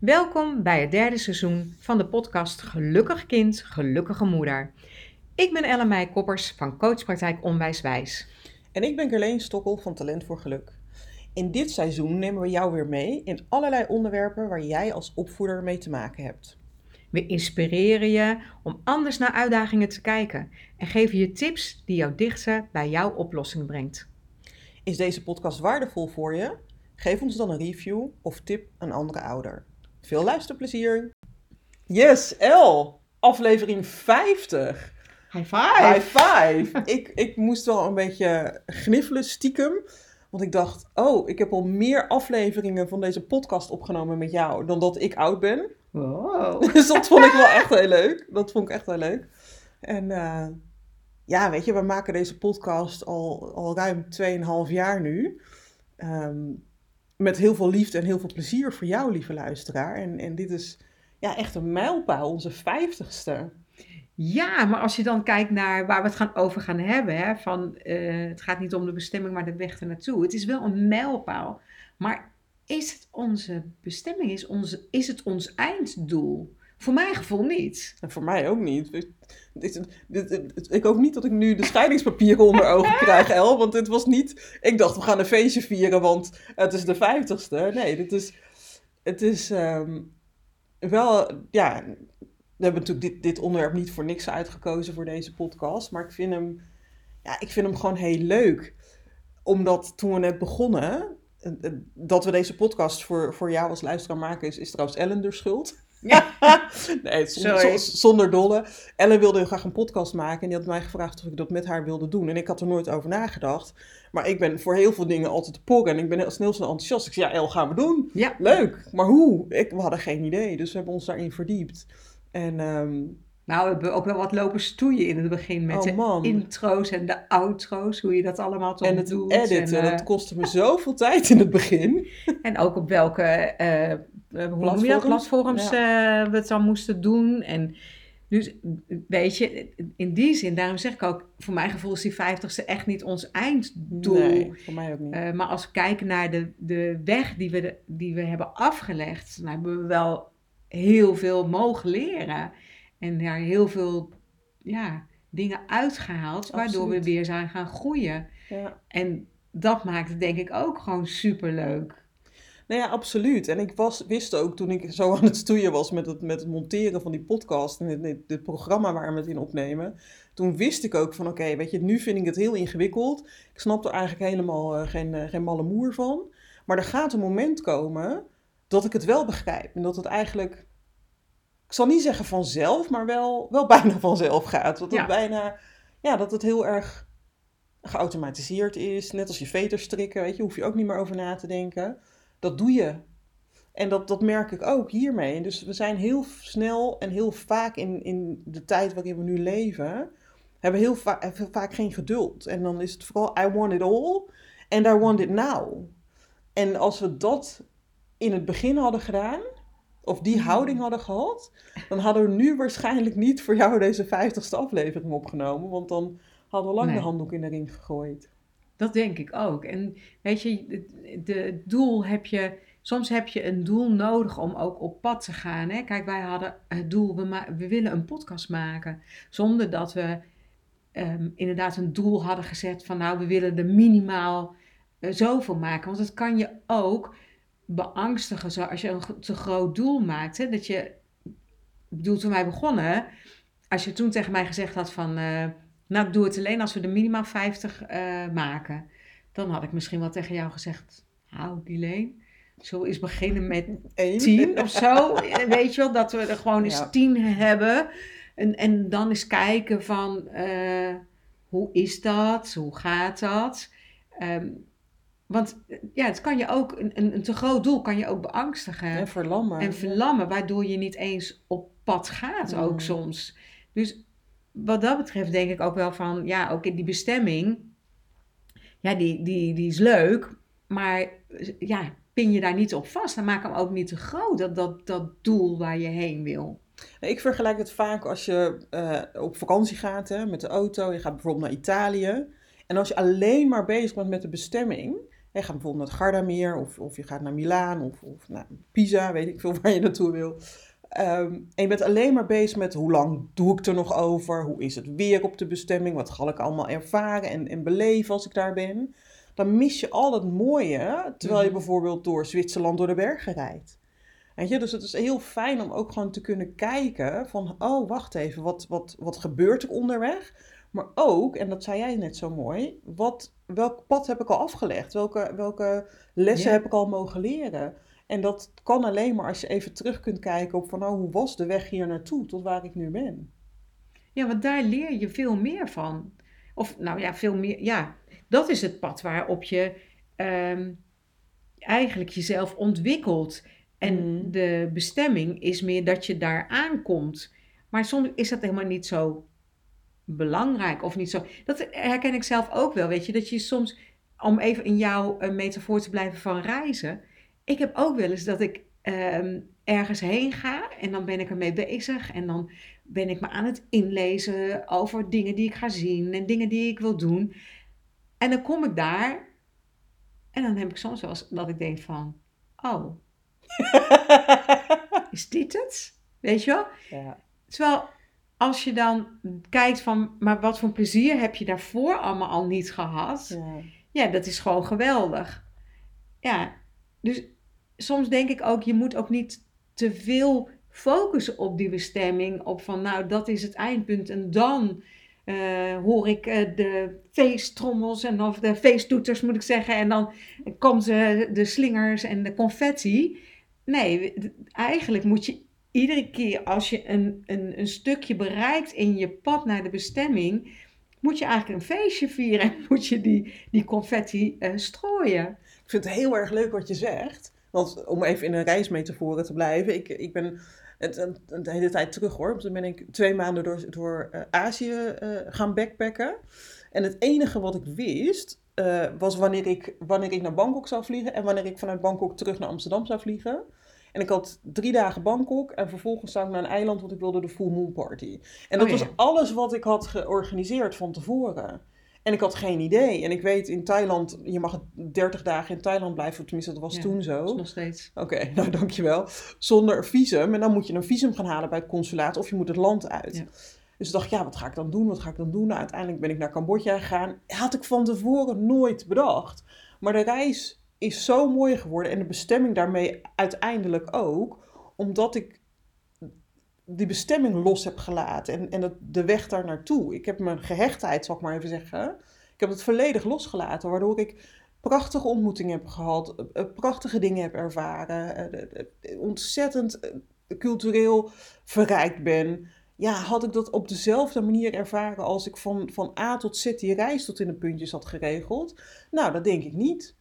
Welkom bij het derde seizoen van de podcast Gelukkig Kind, Gelukkige Moeder. Ik ben Ellen Koppers van Coachpraktijk Onwijswijs. En ik ben Gerleen Stokkel van Talent voor Geluk. In dit seizoen nemen we jou weer mee in allerlei onderwerpen waar jij als opvoeder mee te maken hebt. We inspireren je om anders naar uitdagingen te kijken en geven je tips die jou dichter bij jouw oplossing brengt. Is deze podcast waardevol voor je? Geef ons dan een review of tip een andere ouder. Veel luisterplezier! Yes, El! Aflevering 50! High five! High five! ik, ik moest wel een beetje gniffelen, stiekem. Want ik dacht, oh, ik heb al meer afleveringen van deze podcast opgenomen met jou dan dat ik oud ben. Wow. Dus dat vond ik wel echt heel leuk. Dat vond ik echt heel leuk. En uh, ja, weet je, we maken deze podcast al, al ruim 2,5 jaar nu. Um, met heel veel liefde en heel veel plezier voor jou, lieve luisteraar. En, en dit is ja, echt een mijlpaal, onze vijftigste. Ja, maar als je dan kijkt naar waar we het gaan over gaan hebben, hè, van uh, het gaat niet om de bestemming, maar de weg ernaartoe. Het is wel een mijlpaal. Maar is het onze bestemming? Is, onze, is het ons einddoel? Voor mijn gevoel niet. En voor mij ook niet. ik hoop niet dat ik nu de scheidingspapieren onder ogen krijg, El. Want dit was niet... Ik dacht, we gaan een feestje vieren, want het is de vijftigste. Nee, dit is... Het is um, wel... Ja, we hebben natuurlijk dit, dit onderwerp niet voor niks uitgekozen voor deze podcast. Maar ik vind hem... Ja, ik vind hem gewoon heel leuk. Omdat toen we net begonnen... Dat we deze podcast voor, voor jou als luisteraar maken, is, is trouwens Ellen de schuld. Ja. nee, zonder, zonder dolle. Ellen wilde heel graag een podcast maken en die had mij gevraagd of ik dat met haar wilde doen. En ik had er nooit over nagedacht. Maar ik ben voor heel veel dingen altijd te porren en ik ben heel snel zo enthousiast. Ik zei, ja, El, gaan we doen. Ja. Leuk. Maar hoe? Ik, we hadden geen idee, dus we hebben ons daarin verdiept. En... Um, nou, we hebben ook wel wat lopen stoeien in het begin met oh, de intro's en de outro's, hoe je dat allemaal toch en het doet. editen, en, uh, dat kostte me zoveel tijd in het begin. En ook op welke uh, platforms, platforms uh, we het dan moesten doen. En dus weet je, in die zin, daarom zeg ik ook, voor mijn gevoel is die vijftigste echt niet ons einddoel. Nee, voor mij ook niet. maar als we kijken naar de, de weg die we, de, die we hebben afgelegd, dan hebben we wel heel veel mogen leren. En daar heel veel ja, dingen uitgehaald, waardoor we weer zijn gaan groeien. Ja. En dat maakt het denk ik ook gewoon super leuk. Nou ja, absoluut. En ik was, wist ook toen ik zo aan het stoeien was met het, met het monteren van die podcast en het, het, programma waar we het in opnemen. Toen wist ik ook van oké, weet je, nu vind ik het heel ingewikkeld. Ik snap er eigenlijk helemaal uh, geen, uh, geen malle moer van. Maar er gaat een moment komen dat ik het wel begrijp. En dat het eigenlijk ik zal niet zeggen vanzelf, maar wel, wel bijna vanzelf gaat. Dat het bijna, ja, dat het heel erg geautomatiseerd is. Net als je veters strikken, weet je, hoef je ook niet meer over na te denken. Dat doe je. En dat, dat merk ik ook hiermee. Dus we zijn heel snel en heel vaak in, in de tijd waarin we nu leven, hebben heel va vaak geen geduld. En dan is het vooral, I want it all and I want it now. En als we dat in het begin hadden gedaan, of die houding hadden gehad, dan hadden we nu waarschijnlijk niet voor jou deze vijftigste aflevering opgenomen. Want dan hadden we lang de handdoek in de ring gegooid. Dat denk ik ook. En weet je, het doel heb je. Soms heb je een doel nodig om ook op pad te gaan. Hè? Kijk, wij hadden het doel, we, we willen een podcast maken. Zonder dat we um, inderdaad een doel hadden gezet van nou, we willen er minimaal uh, zoveel maken. Want dat kan je ook beangstigen zo, als je een te groot doel maakt. Hè, dat je, ik bedoel, toen wij begonnen, als je toen tegen mij gezegd had van, uh, nou, ik doe het alleen als we er minimaal 50 uh, eh, maken. Dan had ik misschien wel tegen jou gezegd, nou, Dileen, zo is beginnen met 10 of zo. Weet je wel, dat we er gewoon eens 10 hebben. En, en dan eens kijken van, uh, hoe is dat? Hoe gaat dat? Um, want ja, het kan je ook, een, een te groot doel kan je ook beangstigen. En verlammen. En verlammen, waardoor je niet eens op pad gaat ook mm. soms. Dus wat dat betreft denk ik ook wel van, ja, ook in die bestemming, ja, die, die, die is leuk, maar ja, pin je daar niet op vast. Dan maak hem ook niet te groot, dat, dat, dat doel waar je heen wil. Ik vergelijk het vaak als je uh, op vakantie gaat hè, met de auto. Je gaat bijvoorbeeld naar Italië. En als je alleen maar bezig bent met de bestemming. Je gaat bijvoorbeeld naar het Gardameer of, of je gaat naar Milaan of, of naar Pisa, weet ik veel waar je naartoe wil. Um, en je bent alleen maar bezig met hoe lang doe ik er nog over? Hoe is het weer op de bestemming? Wat ga ik allemaal ervaren en, en beleven als ik daar ben? Dan mis je al het mooie, terwijl je mhm. bijvoorbeeld door Zwitserland door de bergen rijdt. Weet je, dus het is heel fijn om ook gewoon te kunnen kijken van, oh wacht even, wat, wat, wat gebeurt er onderweg? Maar ook, en dat zei jij net zo mooi, wat, welk pad heb ik al afgelegd? Welke, welke lessen heb ik al mogen leren? En dat kan alleen maar als je even terug kunt kijken op van, oh, hoe was de weg hier naartoe tot waar ik nu ben? Ja, want daar leer je veel meer van. Of nou ja, veel meer, ja, dat is het pad waarop je ehm, eigenlijk jezelf ontwikkelt. En mm. de bestemming is meer dat je daar aankomt. Maar soms is dat helemaal niet zo belangrijk of niet zo. Dat herken ik zelf ook wel, weet je. Dat je soms, om even in jouw uh, metafoor te blijven van reizen. Ik heb ook wel eens dat ik ehm, ergens heen ga en dan ben ik ermee bezig. En dan ben ik me aan het inlezen over dingen die ik ga zien en dingen die ik wil doen. En dan kom ik daar en dan heb ik soms wel eens dat ik denk van, oh, is dit het? Weet je wel? Ja. Terwijl als je dan kijkt van, maar wat voor plezier heb je daarvoor allemaal al niet gehad? Ja, ja dat is gewoon geweldig. Ja, dus soms denk ik ook, je moet ook niet te veel focussen op die bestemming. Op van, nou, dat is het eindpunt en dan uh, hoor ik uh, de feesttrommels en of de feesttoeters moet ik zeggen. En dan komen ze de slingers en de confetti. Nee, eigenlijk moet je iedere keer als je een, een, een stukje bereikt in je pad naar de bestemming, moet je eigenlijk een feestje vieren en moet je die, die confetti uh, strooien. Ik vind het heel erg leuk wat je zegt. Want om even in een reismetaforen te blijven, ik, ik ben de hele tijd terug hoor. Toen ben ik twee maanden door, door uh, Azië uh, gaan backpacken. En het enige wat ik wist, was wanneer ik, wanneer ik naar Bangkok zou vliegen en wanneer ik vanuit Bangkok terug naar Amsterdam zou vliegen. En ik had drie dagen Bangkok en vervolgens zou ik naar een eiland, want ik wilde de Full Moon Party. En dat oh, was alles wat ik had georganiseerd van tevoren. En ik had geen idee. En ik weet in Thailand, je mag 30 dagen in Thailand blijven. Tenminste, dat was toen zo. Nog steeds. Oké, nou dankjewel. Zonder visum. En dan moet je een visum gaan halen bij het consulaat of je moet het land uit. Ja. Dus ik dacht, ja, wat ga ik dan doen? Wat ga ik dan doen? Nou, uiteindelijk ben ik naar Cambodja gegaan. Had ik van tevoren nooit bedacht. Maar de reis is zo mooi geworden en de bestemming daarmee uiteindelijk ook, omdat ik die bestemming los heb gelaten en, en de weg daar naartoe. Ik heb mijn gehechtheid, zal ik maar even zeggen, ik heb het volledig losgelaten, waardoor ik prachtige ontmoetingen heb gehad, eh, eh, prachtige dingen heb ervaren, eh, ontzettend cultureel verrijkt ben. Ja, had ik dat op dezelfde manier ervaren als ik van, van A tot Z die reis tot in de puntjes had geregeld? Nou, dat denk ik niet.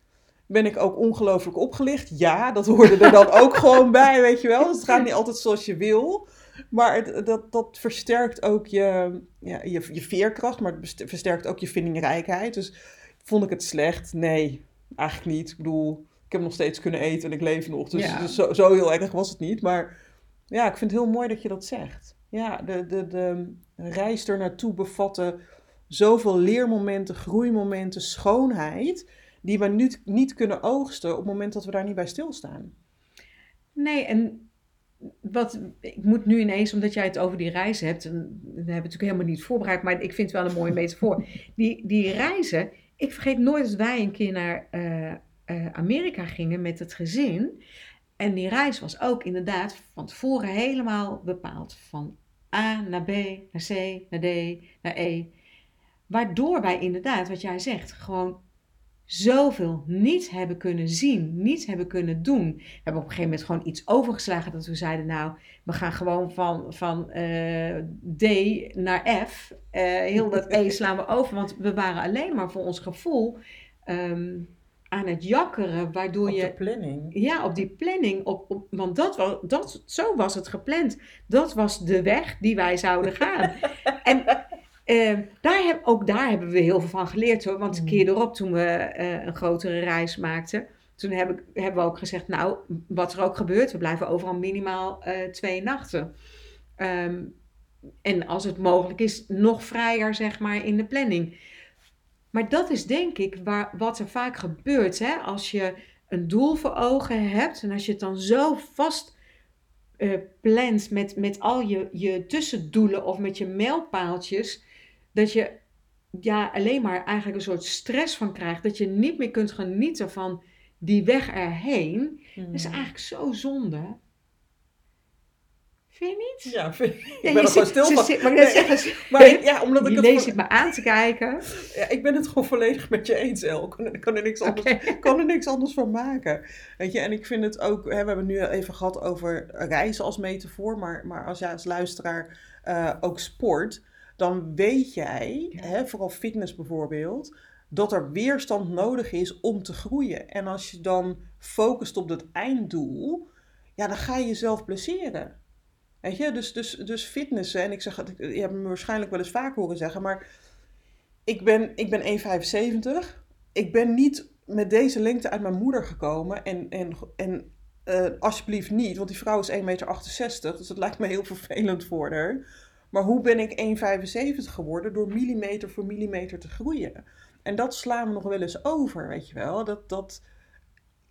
Ben ik ook ongelooflijk opgelicht? Ja, dat hoorde er dan ook gewoon bij, weet je wel. Dus het gaat niet altijd zoals je wil. Maar het, dat, dat versterkt ook je, ja, je, je veerkracht, maar het versterkt ook je vindingrijkheid. Dus vond ik het slecht? Nee, eigenlijk niet. Ik bedoel, ik heb nog steeds kunnen eten en ik leef nog. Dus, dus zo, zo, heel erg was het niet. Maar ja, ik vind het heel mooi dat je dat zegt. Ja, de, de, de reis er naartoe bevatte zoveel leermomenten, groeimomenten, schoonheid die we nu niet kunnen oogsten op het moment dat we daar niet bij stilstaan. Nee, en wat, ik moet nu ineens, omdat jij het over die reizen hebt, dat hebben we natuurlijk helemaal niet voorbereid, maar ik vind het wel een mooie metafoor. Die, die reizen, ik vergeet nooit dat wij een keer naar uh, uh, Amerika gingen met het gezin. En die reis was ook inderdaad van tevoren helemaal bepaald. Van A naar B, naar C, naar D, naar E. Waardoor wij inderdaad, wat jij zegt, gewoon zoveel niet hebben kunnen zien, niet hebben kunnen doen. We hebben op een gegeven moment gewoon iets overgeslagen dat we zeiden, nou, we gaan gewoon van, van uh, D naar F. Uh, heel dat E slaan we over, want we waren alleen maar voor ons gevoel um, aan het jakkeren, waardoor je... Op de planning. Ja, op die planning, op, op, want dat was, dat, zo was het gepland. Dat was de weg die wij zouden gaan. en Ehm, daar heb, ook daar hebben we heel veel van geleerd hoor. Want een mm. keer erop, toen we eh, een grotere reis maakten, toen heb ik, hebben we ook gezegd, nou, wat er ook gebeurt, we blijven overal minimaal uh, twee nachten. Ehm, en als het mogelijk is, nog vrijer, zeg maar, in de planning. Maar dat is denk ik waar, wat er vaak gebeurt. Hè? Als je een doel voor ogen hebt en als je het dan zo vast uh, plant met, met al je, je tussendoelen of met je mijlpaaltjes, dat je ja, alleen maar eigenlijk een soort stress van krijgt. Dat je niet meer kunt genieten van die weg erheen. Dat is hmm. eigenlijk zo zonde. Vind je niet? Ja, vind, ik ben er gewoon stil van. maar zeggen, maar, ja, omdat ik het lees me aan te kijken. Ja, ik ben het gewoon volledig met je eens, El. Ik kan er niks anders, kan er niks anders van maken. Weet je, en ik vind het ook... Hè, we hebben nu even gehad over reizen als metafoor. Maar, maar als jij als luisteraar uh, ook sport... dan weet jij, hè, vooral fitness bijvoorbeeld... dat er weerstand nodig is om te groeien. En als je dan focust op dat einddoel... ja, dan ga je jezelf blesseren. Weet je, dus, dus, dus fitnessen. En ik zeg, je hebt me waarschijnlijk wel eens vaak horen zeggen, maar ik ben, ik ben 1,75. Ik ben niet met deze lengte uit mijn moeder gekomen. En, en, en uh, alsjeblieft niet, want die vrouw is 1,68 meter. Dus dat lijkt me heel vervelend voor haar. Maar hoe ben ik 1,75 geworden? Door millimeter voor millimeter te groeien. En dat slaan we nog wel eens over, weet je wel. Dat, dat,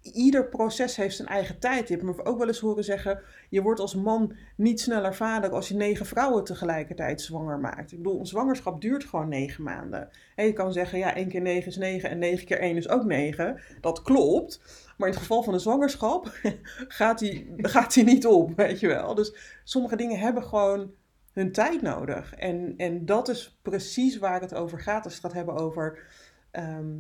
ieder proces heeft zijn eigen tijd. Je hebt me ook wel eens horen zeggen: je wordt als man niet sneller vader als je negen vrouwen tegelijkertijd zwanger maakt. Ik bedoel, een zwangerschap duurt gewoon negen maanden. En je kan zeggen: ja, één keer negen is negen en negen keer één is ook negen. Dat klopt. Maar in het geval van een zwangerschap gaat die, gaat die niet op, weet je wel. Dus sommige dingen hebben gewoon hun tijd nodig. En, en dat is precies waar het over gaat als je het hebben over. Ehm,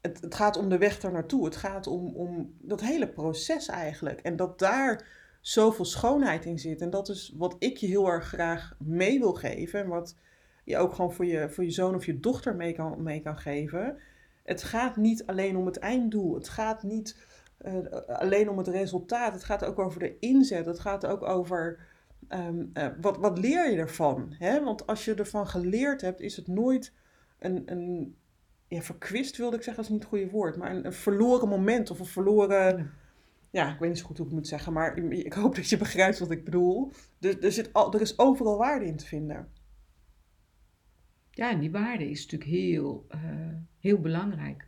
het, het gaat om de weg daar naartoe. Het gaat om, om dat hele proces eigenlijk. En dat daar zoveel schoonheid in zit. En dat is wat ik je heel erg graag mee wil geven. En wat je ook gewoon voor je, voor je zoon of je dochter mee kan, mee kan geven. Het gaat niet alleen om het einddoel. Het gaat niet uh, alleen om het resultaat. Het gaat ook over de inzet. Het gaat ook over um, uh, wat, wat leer je ervan. Hè? Want als je ervan geleerd hebt, is het nooit een, een, ja, verkwist wilde ik zeggen, dat is niet het goede woord, maar een, een verloren moment of een verloren. Ja. ik weet niet zo goed hoe ik moet zeggen, maar ik hoop dat je begrijpt wat ik bedoel. Er, er, zit al, er is overal waarde in te vinden. Ja, en die waarde is natuurlijk heel, uh, heel belangrijk.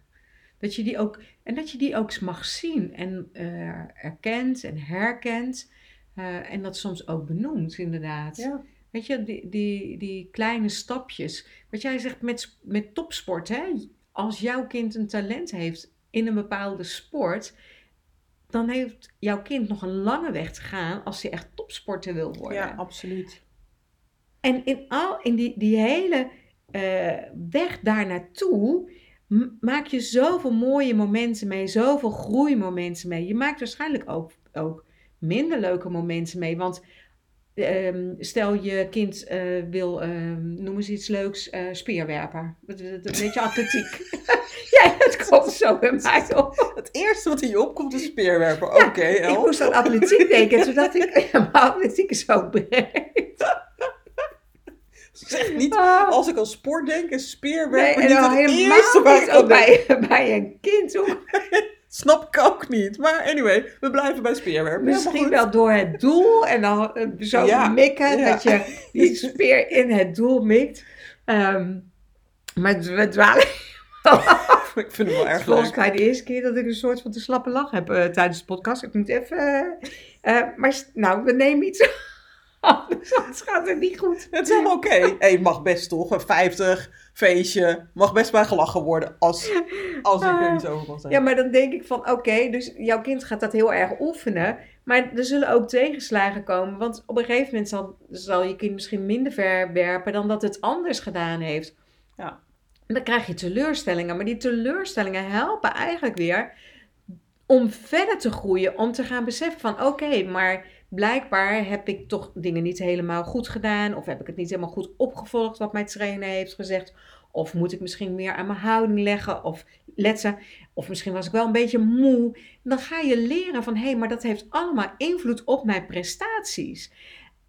Dat je die ook, en dat je die ook mag zien en uh, erkent en herkent. Uh, en dat soms ook benoemt, inderdaad. Ja. Weet je, die, die, die kleine stapjes. Wat jij zegt met, met topsport, hè? als jouw kind een talent heeft in een bepaalde sport, dan heeft jouw kind nog een lange weg te gaan als hij echt topsporter wil worden. Ja, absoluut. En in, al, in die, die hele uh, weg daar naartoe maak je zoveel mooie momenten mee, zoveel groeimomenten mee. Je maakt waarschijnlijk ook, ook minder leuke momenten mee, want Um, stel je kind uh, wil, um, noem eens iets leuks, uh, speerwerper. Een beetje atletiek. ja, het komt zo bij mij op. Het eerste wat in je opkomt is speerwerper. Oké, okay, Ik moest aan atletiek denken, zodat ik... Ja, maar atletiek is zo breed. Zeg niet, ah. als ik aan sport denk, is speerwerper nee, niet het helemaal eerste waar ik bij, bij een kind. Snap ik ook niet. Maar anyway, we blijven bij speerwerp. Misschien wel door het doel en dan eh, zo mikken, dat je die speer in het doel mikt. Um, maar we dwalen. ik vind het wel erg Volgens mij de eerste keer dat ik een soort van te slappe lach heb uh, tijdens de podcast. Ik moet even... Uh, maar nou, we nemen iets Anders gaat het niet goed. Het is helemaal oké. Okay. Hey, mag best toch, een 50 feestje, mag best maar gelachen worden als, als ik er iets over wil zeggen. Ja, maar dan denk ik van oké, dus jouw kind gaat dat heel erg oefenen. Maar er zullen ook tegenslagen komen. Want op een gegeven moment zal, zal je kind misschien minder verwerpen dan dat het anders gedaan heeft. Ja. En dan krijg je teleurstellingen. Maar die teleurstellingen helpen eigenlijk weer om verder te groeien. Om te gaan beseffen van oké, maar blijkbaar heb ik toch dingen niet helemaal goed gedaan. Of heb ik het niet helemaal goed opgevolgd wat mijn trainer heeft gezegd. Of moet ik misschien meer aan mijn houding leggen of letten. Of misschien was ik wel een beetje moe. Dan ga je leren van hé, hey, maar dat heeft allemaal invloed op mijn prestaties.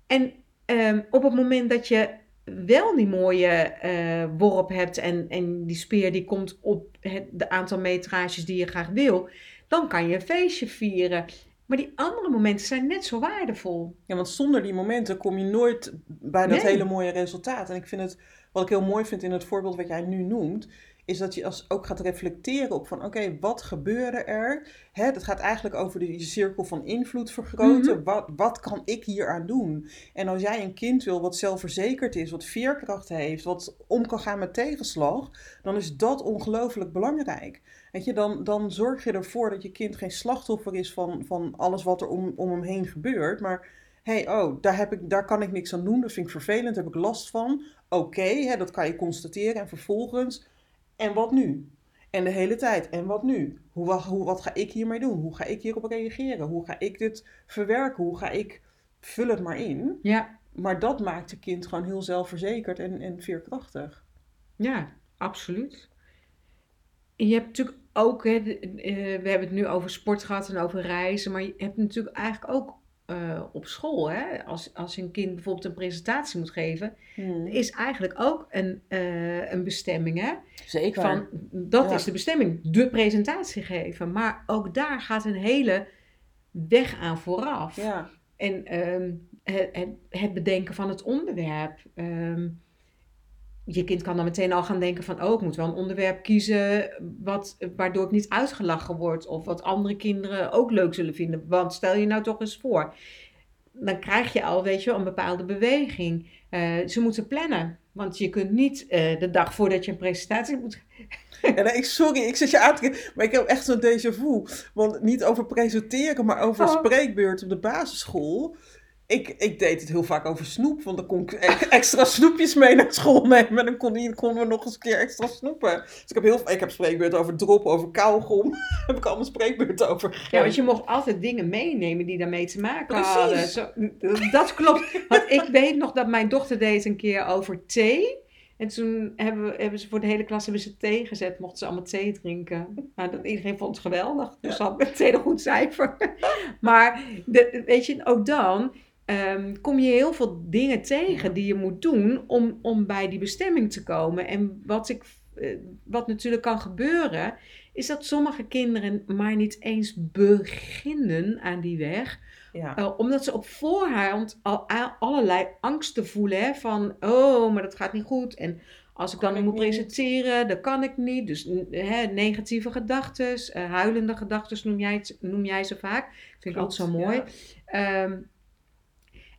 En ehm, op het moment dat je wel die mooie uh, worp hebt en, en die speer die komt op het de aantal metrages die je graag wil, dan kan je een feestje vieren. Maar die andere momenten zijn net zo waardevol. Ja, want zonder die momenten kom je nooit bij dat Nee. hele mooie resultaat. En ik vind het, wat ik heel mooi vind in het voorbeeld wat jij nu noemt, is dat je als, ook gaat reflecteren op van, oké, wat gebeurde er? Hè, het gaat eigenlijk over de, die cirkel van invloed vergroten. wat, wat kan ik hier aan doen? En als jij een kind wil wat zelfverzekerd is, wat veerkracht heeft, wat om kan gaan met tegenslag, dan is dat ongelooflijk belangrijk. Weet je, dan, dan zorg je ervoor dat je kind geen slachtoffer is van, van alles wat er om, om hem heen gebeurt. Maar hé, hey, oh, daar, heb ik, daar kan ik niks aan doen, dat vind ik vervelend, daar heb ik last van. Oké, hè, dat kan je constateren en vervolgens, en wat nu? En de hele tijd, en wat nu? Hoe, hoe, wat ga ik hiermee doen? Hoe ga ik hierop reageren? Hoe ga ik dit verwerken? Hoe ga ik, vul het maar in. Ja, Maar dat maakt je kind gewoon heel zelfverzekerd en, en veerkrachtig. ja, absoluut. Je hebt natuurlijk ook, hè, eh, we hebben het nu over sport gehad en over reizen, maar je hebt natuurlijk eigenlijk ook eh, op school, hè, als, als een kind bijvoorbeeld een presentatie moet geven, Hmm. is eigenlijk ook een, eh, een bestemming. Hè? Zeker. Van, dat Ja. is de bestemming, de presentatie geven. Maar ook daar gaat een hele weg aan vooraf. Ja, En ehm, het, het, bedenken van het onderwerp. Ehm, je kind kan dan meteen al gaan denken van... oh, ik moet wel een onderwerp kiezen... Wat, waardoor ik niet uitgelachen word... of wat andere kinderen ook leuk zullen vinden. Want stel je nou toch eens voor... dan krijg je al, weet je wel, een bepaalde beweging. Eh, ze moeten plannen. Want je kunt niet eh, de dag voordat je een presentatie moet... Sorry, ik zit je aan te maar ik heb echt zo'n déjà vu. Want niet over presenteren, maar over Oh. spreekbeurt op de basisschool. Ik, ik deed het heel vaak over snoep, want dan kon ik e- extra snoepjes mee naar school nemen. En dan kon konden we nog eens een keer extra snoepen. Dus ik heb, heel, ik heb spreekbeurten over drop, over kauwgom. heb ik allemaal spreekbeurten over gegeven. Ja, want je mocht altijd dingen meenemen die daarmee te maken Precies. hadden. Zo, dat klopt. Want ik weet nog dat mijn dochter deed een keer over thee. En toen hebben, we, hebben ze voor de hele klas hebben ze thee gezet. Mochten ze allemaal thee drinken. Nou, dat, iedereen vond het geweldig. Dus Ja. ze had meteen een goed cijfer. Maar de, weet je, ook dan ehm, kom je heel veel dingen tegen die je moet doen om, om bij die bestemming te komen. En wat, ik, eh, wat natuurlijk kan gebeuren, is dat sommige kinderen maar niet eens beginnen aan die weg. Ja. Eh, omdat ze op voorhand al allerlei angsten voelen. Hè, van, oh, maar dat gaat niet goed. En als ik dan Kan ik moet presenteren, dan kan ik niet. Dus hè, negatieve gedachten, huilende gedachten noem jij, noem jij ze vaak. Vind ik altijd zo mooi. ja. Ehm,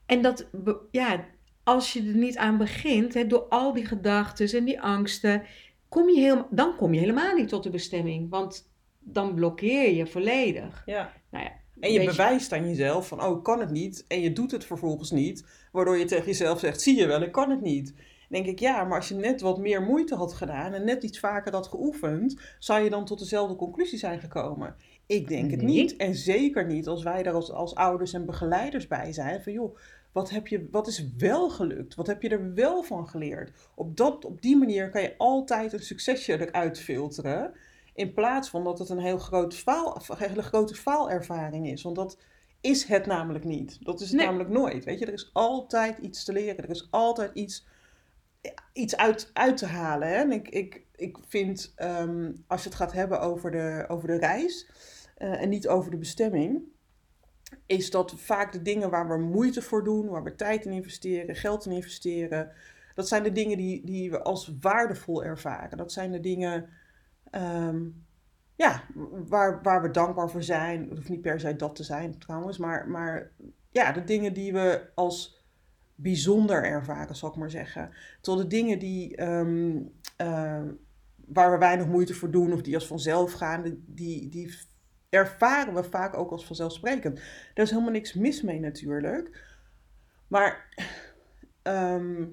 en dat, ja, als je er niet aan begint, hè, door al die gedachten en die angsten, kom je heel, dan kom je helemaal niet tot de bestemming. Want dan blokkeer je volledig. ja. Nou ja, En je bewijst aan jezelf van, oh, ik kan het niet. En je doet het vervolgens niet. Waardoor je tegen jezelf zegt, zie je wel, ik kan het niet. Denk ik, ja, maar als je net wat meer moeite had gedaan en net iets vaker had geoefend, zou je dan tot dezelfde conclusie zijn gekomen? Ik denk het niet. En zeker niet als wij daar als, als ouders en begeleiders bij zijn. Van joh, wat, heb je, wat is wel gelukt? Wat heb je er wel van geleerd? Op, dat, op die manier kan je altijd een succesje eruit filteren. In plaats van dat het een heel groot faal, een hele grote faalervaring is. Want dat is het namelijk niet. Dat is het Nee. namelijk nooit. Weet je, er is altijd iets te leren. Er is altijd iets, iets uit, uit te halen. Hè? En ik, ik, ik vind, ehm, als je het gaat hebben over de, over de reis eh, en niet over de bestemming, is dat vaak de dingen waar we moeite voor doen, waar we tijd in investeren, geld in investeren, dat zijn de dingen die, die we als waardevol ervaren. Dat zijn de dingen ehm, ja, waar, waar we dankbaar voor zijn. Het hoeft niet per se dat te zijn trouwens, maar, maar ja, de dingen die we als bijzonder ervaren, zal ik maar zeggen. Tot de dingen die, ehm, eh, waar we weinig moeite voor doen of die als vanzelf gaan, die- die, ervaren we vaak ook als vanzelfsprekend. Daar is helemaal niks mis mee natuurlijk. Maar ehm,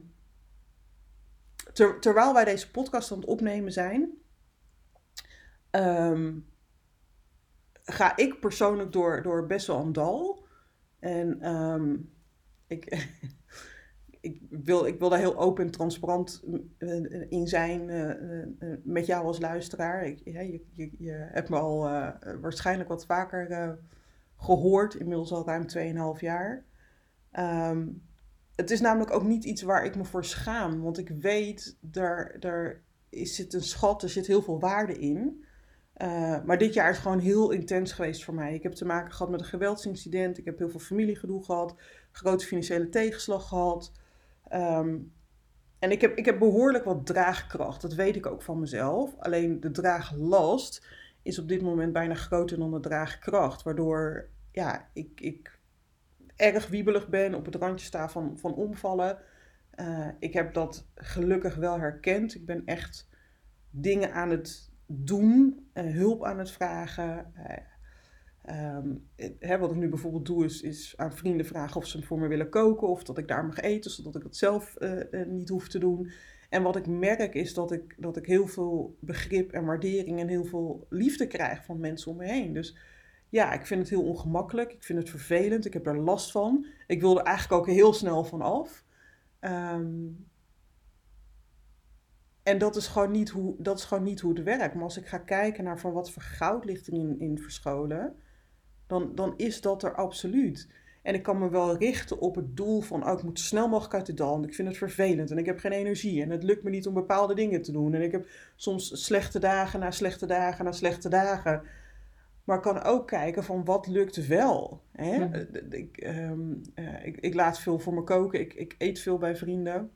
ter- terwijl wij deze podcast aan het opnemen zijn, ehm, ga ik persoonlijk door, door best wel een dal. En ik, ik, wil, ik wil daar heel open en transparant eh, in zijn eh, eh, eh, met jou als luisteraar. Ik, je, je, je hebt me al eh, waarschijnlijk wat vaker eh, gehoord, inmiddels al ruim 2,5 jaar. Ehm, het is namelijk ook niet iets waar ik me voor schaam, want ik weet, daar, daar is, zit een schat, er zit heel veel waarde in. Eh, maar dit jaar is gewoon heel intens geweest voor mij. Ik heb te maken gehad met een geweldsincident. Ik heb heel veel familiegedoe gehad. Grote financiële tegenslag gehad. Ehm, en ik heb, ik heb behoorlijk wat draagkracht. Dat weet ik ook van mezelf. Alleen de draaglast is op dit moment bijna groter dan de draagkracht. Waardoor ja, ik, ik erg wiebelig ben, op het randje sta van, van omvallen. Uh, ik heb dat gelukkig wel herkend. Ik ben echt dingen aan het doen, uh, hulp aan het vragen. Uh, um, wat ik nu bijvoorbeeld doe, is, is aan vrienden vragen of ze voor me willen koken of dat ik daar mag eten, zodat ik het zelf niet hoef te doen. En wat ik merk is dat ik, dat ik heel veel begrip en waardering en heel veel liefde krijg van mensen om me heen. Dus ja, ik vind het heel ongemakkelijk. Ik vind het vervelend. Ik heb er last van. Ik wil er eigenlijk ook heel snel van af. Um, en dat is, gewoon niet hoe, dat is gewoon niet hoe het werkt. Maar als ik ga kijken naar van wat voor goud ligt er in, in verscholen, dan, dan is dat er absoluut. En ik kan me wel richten op het doel van, oh, ik moet zo snel mogelijk uit de dal. Want ik vind het vervelend en ik heb geen energie. En het lukt me niet om bepaalde dingen te doen. En ik heb soms slechte dagen na slechte dagen na slechte dagen. Maar ik kan ook kijken van wat lukt wel. Hè? Eh, ik, um, uh, ik, ik, laat veel voor me koken. Ik, ik eet veel bij vrienden.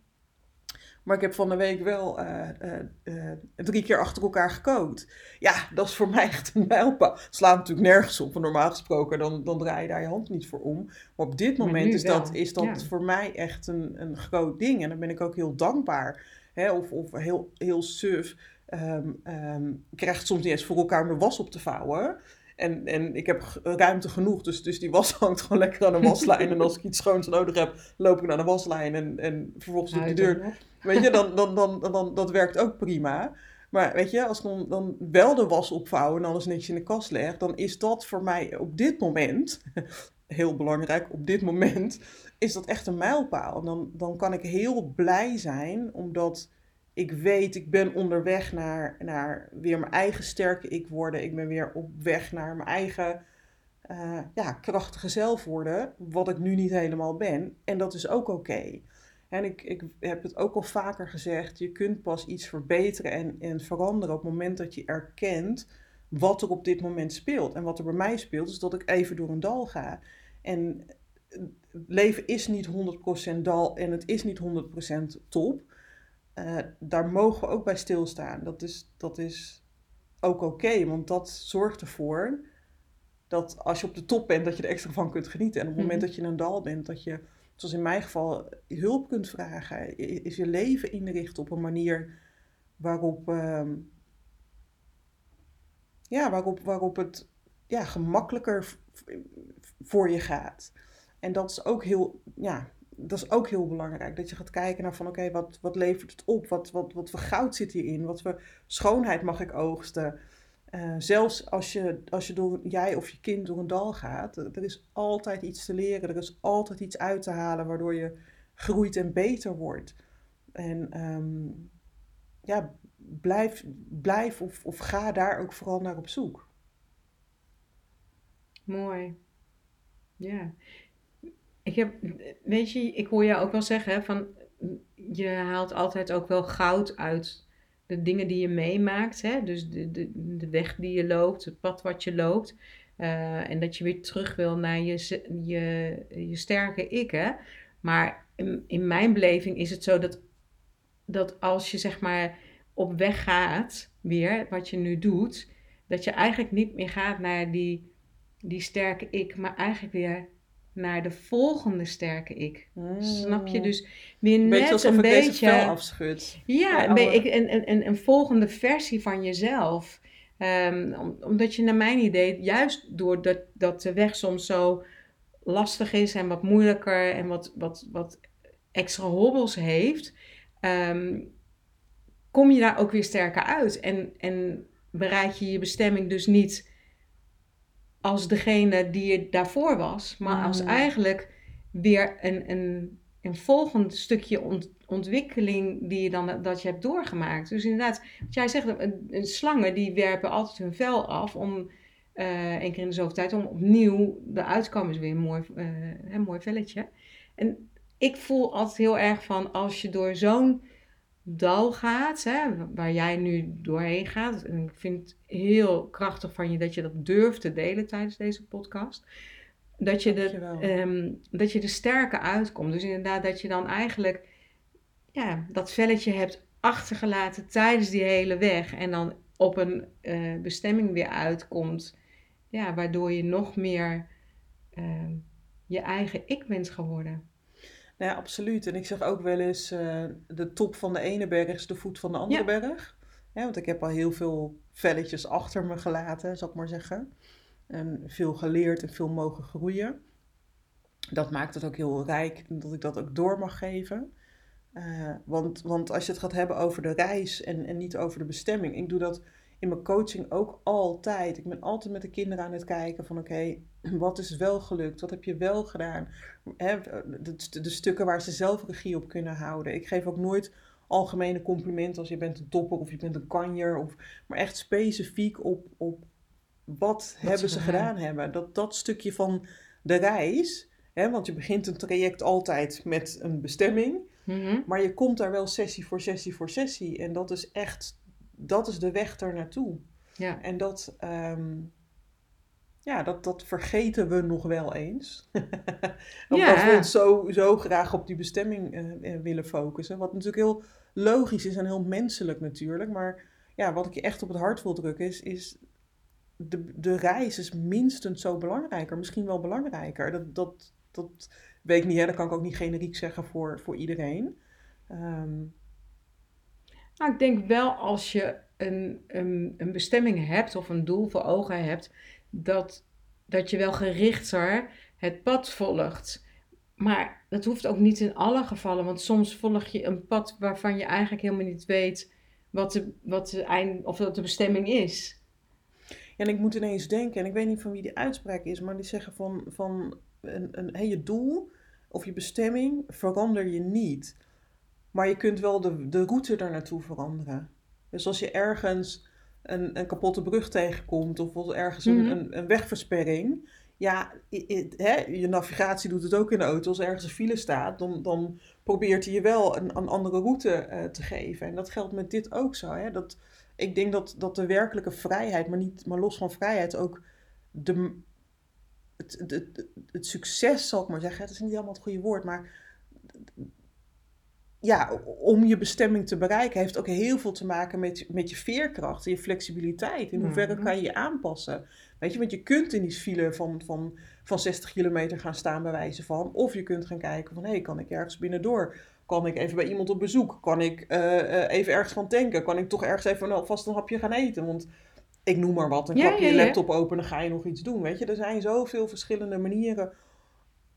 Maar ik heb van de week wel uh, drie keer achter elkaar gekookt. Ja, dat is voor mij echt een mijlpaal. Het slaat natuurlijk nergens op. normaal gesproken dan, dan draai je daar je hand niet voor om. Maar op dit moment is dat, is dat voor mij echt een, een groot ding. En dan ben ik ook heel dankbaar. Hè? Of, of heel, heel suf. Um, um, ik krijg soms niet eens voor elkaar mijn was op te vouwen. En, en ik heb ruimte genoeg, dus, dus die was hangt gewoon lekker aan de waslijn. en als ik iets schoons nodig heb, loop ik naar de waslijn en, en vervolgens op de deur. Weet je, dan, dan, dan, dan, dat werkt ook prima. Maar weet je, als ik dan, dan wel de was opvouwen en alles netjes in de kast leg, dan is dat voor mij op dit moment, heel belangrijk, op dit moment, is dat echt een mijlpaal. Dan, dan kan ik heel blij zijn, omdat ik weet, ik ben onderweg naar, naar weer mijn eigen sterke ik worden. Ik ben weer op weg naar mijn eigen uh, ja, krachtige zelf worden, wat ik nu niet helemaal ben. En dat is ook oké. En ik, ik heb het ook al vaker gezegd, je kunt pas iets verbeteren en, en veranderen op het moment dat je erkent wat er op dit moment speelt. En wat er bij mij speelt, is dat ik even door een dal ga. En leven is niet 100% dal en het is niet 100% top. Uh, daar mogen we ook bij stilstaan. Dat is, dat is ook oké, want dat zorgt ervoor dat als je op de top bent, dat je er extra van kunt genieten. En op het moment mhm. dat je in een dal bent, dat je zoals in mijn geval, hulp kunt vragen. Is je leven inrichten op een manier waarop, uh, ja, waarop, waarop het ja, gemakkelijker voor je gaat. En dat is ook heel, ja, dat is ook heel belangrijk. Dat je gaat kijken naar van oké, wat, wat levert het op? Wat, wat, wat voor goud zit hierin? Wat voor schoonheid mag ik oogsten? Uh, zelfs als, je, als je door, jij of je kind door een dal gaat, er is altijd iets te leren, er is altijd iets uit te halen waardoor je groeit en beter wordt. En um, ja, blijf, blijf of, of ga daar ook vooral naar op zoek. Mooi. Ja. Heb, weet je, ik hoor jou ook wel zeggen van, je haalt altijd ook wel goud uit de dingen die je meemaakt, hè? dus de, de, de weg die je loopt, het pad wat je loopt. Uh, en dat je weer terug wil naar je, je, je sterke ik. Hè? Maar in, in mijn beleving is het zo dat, dat als je zeg maar op weg gaat, weer wat je nu doet, dat je eigenlijk niet meer gaat naar die, die sterke ik, maar eigenlijk weer naar de volgende sterke ik. Snap je? Mm. Dus weer net beetje alsof een ik beetje... Deze afschud. Ja, een, een, een, een, volgende versie van jezelf. Um, omdat je naar mijn idee, juist doordat dat de weg soms zo lastig is en wat moeilijker en wat, wat, wat extra hobbels heeft, um, kom je daar ook weer sterker uit. En, en bereid je je bestemming dus niet als degene die je daarvoor was, maar als mm. eigenlijk weer een, een, een volgend stukje ontwikkeling die je dan dat je hebt doorgemaakt. Dus inderdaad, wat jij zegt, een, een slangen die werpen altijd hun vel af om uh, één keer in de zoveel tijd om opnieuw de uitkomen is weer een mooi, uh, een mooi velletje. En ik voel altijd heel erg van als je door zo'n dal gaat, hè, waar jij nu doorheen gaat. En ik vind het heel krachtig van je dat je dat durft te delen tijdens deze podcast. Dat je, de, ehm, dat je er sterker uitkomt. Dus inderdaad, dat je dan eigenlijk ja, dat velletje hebt achtergelaten tijdens die hele weg. En dan op een uh, bestemming weer uitkomt. Ja, waardoor je nog meer uh, je eigen ik bent geworden. Nou ja, absoluut. En ik zeg ook wel eens, uh, de top van de ene berg is de voet van de andere berg. Ja, want ik heb al heel veel velletjes achter me gelaten, zal ik maar zeggen. En veel geleerd en veel mogen groeien. Dat maakt het ook heel rijk dat ik dat ook door mag geven. Uh, want, want als je het gaat hebben over de reis en, en niet over de bestemming. Ik doe dat in mijn coaching ook altijd. Ik ben altijd met de kinderen aan het kijken van oké, wat is wel gelukt? Wat heb je wel gedaan? Hè, de, de, stukken waar ze zelf regie op kunnen houden. Ik geef ook nooit algemene complimenten als je bent een topper of je bent een kanjer. Of, maar echt specifiek op, op wat, hebben ze gedaan hebben. Dat, dat stukje van de reis. Hè, want je begint een traject altijd met een bestemming. Mhm. Maar je komt daar wel sessie voor sessie voor sessie. En dat is echt, dat is de weg daar naartoe. Ja. En dat, um, ja, dat, dat vergeten we nog wel eens. Omdat ja. we ons zo, zo graag op die bestemming uh, willen focussen. Wat natuurlijk heel logisch is en heel menselijk natuurlijk. Maar ja, wat ik je echt op het hart wil drukken is, is de, de reis is minstens zo belangrijker. Misschien wel belangrijker. Dat, dat, dat weet ik niet, hè? dat kan ik ook niet generiek zeggen voor, voor iedereen. Um... Nou, ik denk wel als je een, een, een bestemming hebt of een doel voor ogen hebt, dat, dat je wel gerichter het pad volgt. Maar dat hoeft ook niet in alle gevallen, want soms volg je een pad waarvan je eigenlijk helemaal niet weet wat de, wat de, eind, of wat de bestemming is. en ik moet ineens denken, en ik weet niet van wie die uitspraak is, maar die zeggen van, van een, een, hey, je doel of je bestemming verander je niet. Maar je kunt wel de, de route er naartoe veranderen. Dus als je ergens een, een kapotte brug tegenkomt of ergens een, mhm. een, een, wegversperring. Ja, hè, je navigatie doet het ook in de auto. Als ergens een file staat, dan, dan probeert hij je wel een, een andere route uh, te geven. En dat geldt met dit ook zo. Hè? Dat, ik denk dat, dat de werkelijke vrijheid, maar, niet, maar los van vrijheid, ook de, het, het, het, het succes, zal ik maar zeggen. Het is niet helemaal het goede woord, maar ja, om je bestemming te bereiken, heeft ook heel veel te maken met, met je veerkracht en je flexibiliteit. In hoeverre mhm. kan je je aanpassen? Weet je, want je kunt in die file van, van, van 60 kilometer gaan staan, bij wijze van. Of je kunt gaan kijken van, hé, hey, kan ik ergens binnendoor? Kan ik even bij iemand op bezoek? Kan ik uh, even ergens gaan tanken? Kan ik toch ergens even nou, vast een hapje gaan eten? Want ik noem maar wat, dan klap je laptop open en dan ga je nog iets doen. Weet je, er zijn zoveel verschillende manieren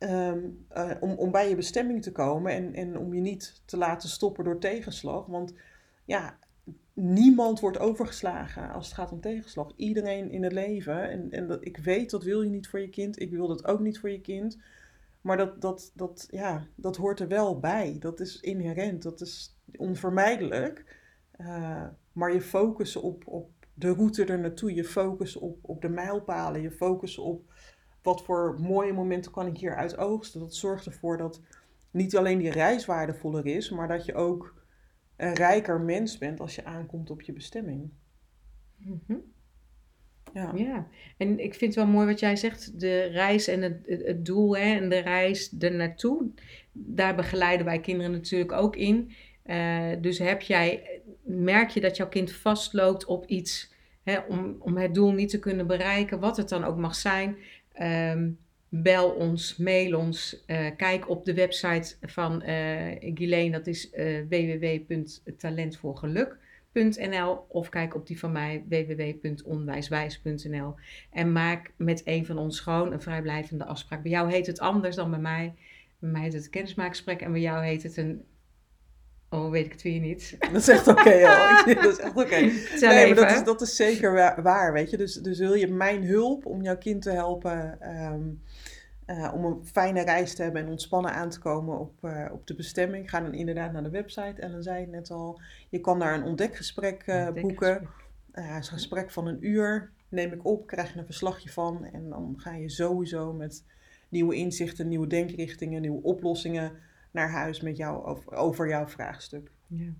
Ehm, eh, om, om bij je bestemming te komen en, en om je niet te laten stoppen door tegenslag. Want ja, niemand wordt overgeslagen als het gaat om tegenslag. Iedereen in het leven. En, en dat, ik weet, dat wil je niet voor je kind. Ik wil dat ook niet voor je kind. Maar dat, dat, dat, ja, dat hoort er wel bij. Dat is inherent. Dat is onvermijdelijk. Uh, maar je focussen op, op de route er naartoe. Je focussen op, op de mijlpalen. Je focussen op wat voor mooie momenten kan ik hier uit oogsten. Dat zorgt ervoor dat niet alleen die reis waardevoller is, maar dat je ook een rijker mens bent als je aankomt op je bestemming. Mhm. Ja. ja, en ik vind het wel mooi wat jij zegt, de reis en het, het doel hè, en de reis er naartoe. Daar begeleiden wij kinderen natuurlijk ook in. Uh, dus heb jij, merk je dat jouw kind vastloopt op iets hè, om, om het doel niet te kunnen bereiken, wat het dan ook mag zijn, Um, bel ons, mail ons, uh, kijk op de website van uh, dat is uh, www.talentvoorgeluk.nl of kijk op die van mij www.onwijswijs.nl en maak met een van ons gewoon een vrijblijvende afspraak. Bij jou heet het anders dan bij mij. Bij mij heet het een kennismaakgesprek en bij jou heet het een Oh, weet ik het weer niet. Dat is echt oké okay, dat is echt oké. Nee, maar dat is, dat is zeker waar, weet je. Dus, dus wil je mijn hulp om jouw kind te helpen... Ehm, eh, om een fijne reis te hebben en ontspannen aan te komen op, uh, op de bestemming. Ga dan inderdaad naar de website. Ellen zei het net al. Je kan daar een ontdekgesprek uh, boeken. Een gesprek van een uur. Neem ik op, krijg je een verslagje van. En dan ga je sowieso met nieuwe inzichten, nieuwe denkrichtingen, nieuwe oplossingen naar huis met jou over, over jouw vraagstuk. Ja.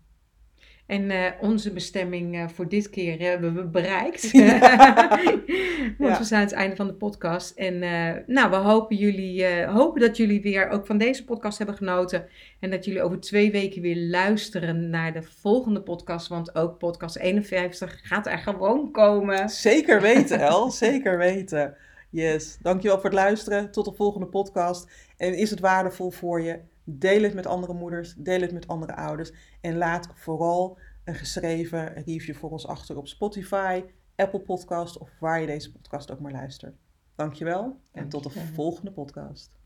En eh, onze bestemming eh, voor dit keer hebben we bereikt. Want Ja. we zijn aan het einde van de podcast. En eh, nou, we hopen, jullie, hopen dat jullie weer ook van deze podcast hebben genoten. En dat jullie over twee weken weer luisteren naar de volgende podcast. Want ook podcast 51 gaat er gewoon komen. Zeker weten, El. Zeker weten. Yes. Dankjewel voor het luisteren. Tot de volgende podcast. En is het waardevol voor je? Deel het met andere moeders. Deel het met andere ouders. En laat vooral een geschreven review voor ons achter op Spotify, Apple Podcast of waar je deze podcast ook maar luistert. Dankjewel en tot de volgende podcast.